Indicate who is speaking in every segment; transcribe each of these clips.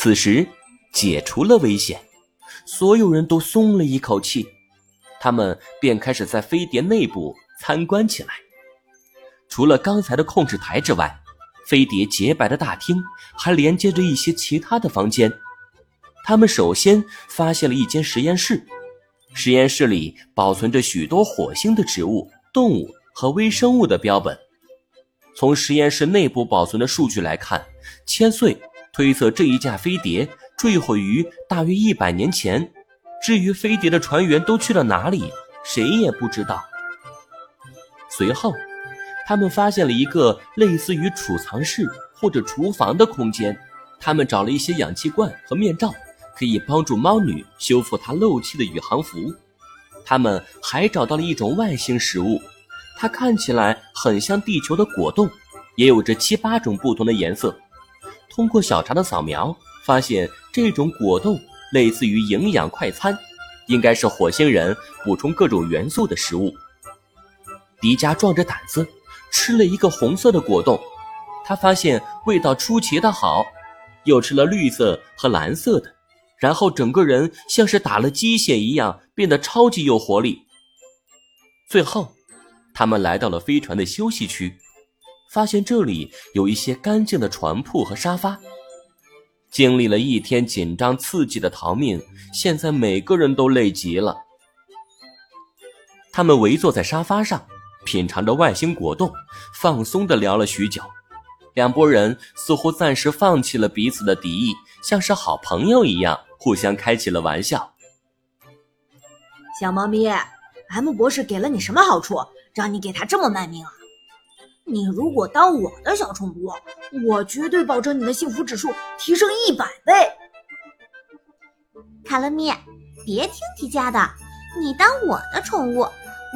Speaker 1: 此时解除了危险，所有人都松了一口气，他们便开始在飞碟内部参观起来。除了刚才的控制台之外，飞碟洁白的大厅还连接着一些其他的房间。他们首先发现了一间实验室，实验室里保存着许多火星的植物、动物和微生物的标本。从实验室内部保存的数据来看，千岁推测这一架飞碟坠毁于大约一百年前。至于飞碟的船员都去了哪里，谁也不知道。随后。他们发现了一个类似于储藏室或者厨房的空间，他们找了一些氧气罐和面罩，可以帮助猫女修复她漏气的宇航服。他们还找到了一种外星食物，它看起来很像地球的果冻，也有着七八种不同的颜色。通过小肠的扫描，发现这种果冻类似于营养快餐，应该是火星人补充各种元素的食物。迪迦壮着胆子。吃了一个红色的果冻，他发现味道出奇的好，又吃了绿色和蓝色的，然后整个人像是打了鸡血一样变得超级有活力。最后，他们来到了飞船的休息区，发现这里有一些干净的床铺和沙发。经历了一天紧张刺激的逃命，现在每个人都累极了。他们围坐在沙发上。品尝着外星果冻，放松地聊了许久。两拨人似乎暂时放弃了彼此的敌意，像是好朋友一样，互相开起了玩笑。
Speaker 2: 小猫咪，M 博士给了你什么好处，让你给他这么卖命啊？你如果当我的小宠物，我绝对保证你的幸福指数提升一百倍。
Speaker 3: 卡乐咪，别听提家的，你当我的宠物。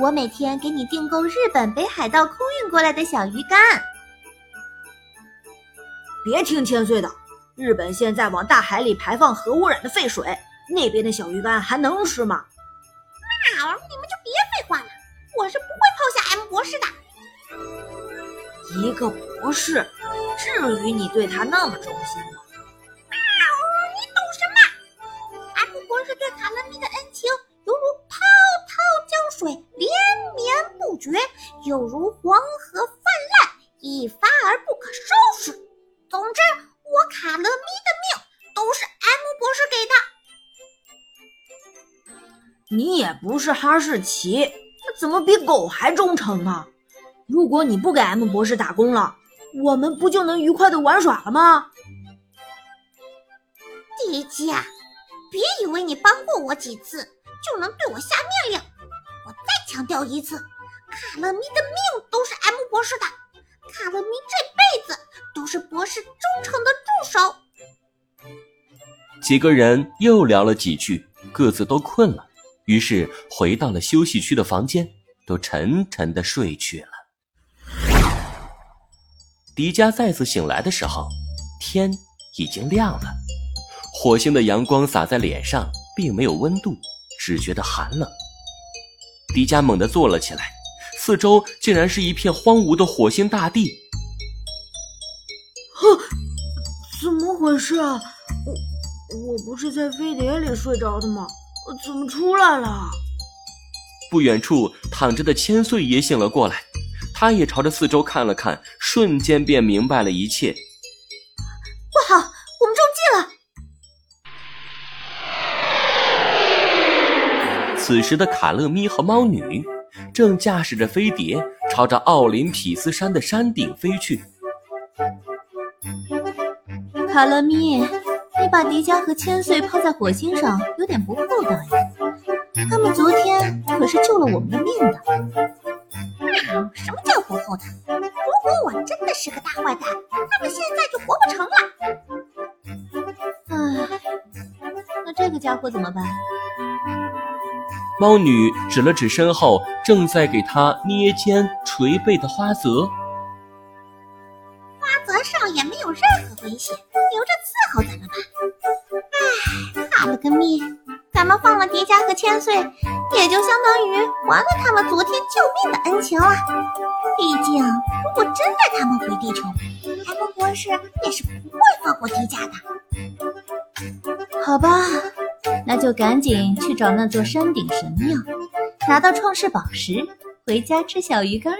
Speaker 3: 我每天给你订购日本北海道空运过来的小鱼干。
Speaker 2: 别听千岁的，日本现在往大海里排放核污染的废水，那边的小鱼干还能吃吗？
Speaker 3: 那，你们就别废话了，我是不会抛下 M 博士的。
Speaker 2: 一个博士，至于你对他那么忠心吗？
Speaker 3: 啊，你懂什么？M 博士对卡乐咪的恩情犹如滔滔江水连绵不绝，又如黄河泛滥，一发而不可收拾。总之，我卡勒咪的命都是 M 博士
Speaker 2: 给的。你也不是哈士奇，怎么比狗还忠诚呢？如果你不给 M 博士打工了，我们不就能愉快的玩耍了吗？
Speaker 3: 迪迦，别以为你帮过我几次就能对我下命令。我再强调一次。卡乐咪的命都是 M 博士的，卡乐咪这辈子都是博士忠诚的助手。
Speaker 1: 几个人又聊了几句，各自都困了，于是回到了休息区的房间，都沉沉的睡去了。迪迦再次醒来的时候，天已经亮了，火星的阳光洒在脸上，并没有温度，只觉得寒冷。迪迦猛地坐了起来。四周竟然是一片荒芜的火星大地。
Speaker 2: 哼，怎么回事啊？我我不是在飞碟里睡着的吗？怎么出来了？
Speaker 1: 不远处躺着的千岁也醒了过来，他也朝着四周看了看，瞬间便明白了一切。
Speaker 3: 不好，我们中
Speaker 1: 计了！此时的卡乐咪和猫女。正驾驶着飞碟朝着奥林匹斯山的山顶飞去。
Speaker 4: 卡乐咪，你把迪迦和千岁抛在火星上，有点不厚道呀。他们昨天可是救了我们的命的。
Speaker 3: 如果我真的是个大坏蛋，他们现在就活不成了。
Speaker 4: 唉，那这个家伙怎么办？
Speaker 1: 猫女指了指身后正在给她捏肩捶背的花泽，
Speaker 3: 花泽少爷没有任何危险，留着伺候咱们吧。唉，卡了个咪，咱们放了迪迦和千岁，也就相当于还了他们昨天救命的恩情了。毕竟，如果真带他们回地球，海波博士也是不会放过迪迦的。好吧，那就赶紧去找那座山顶神庙，拿到创世宝石，回家吃小鱼干。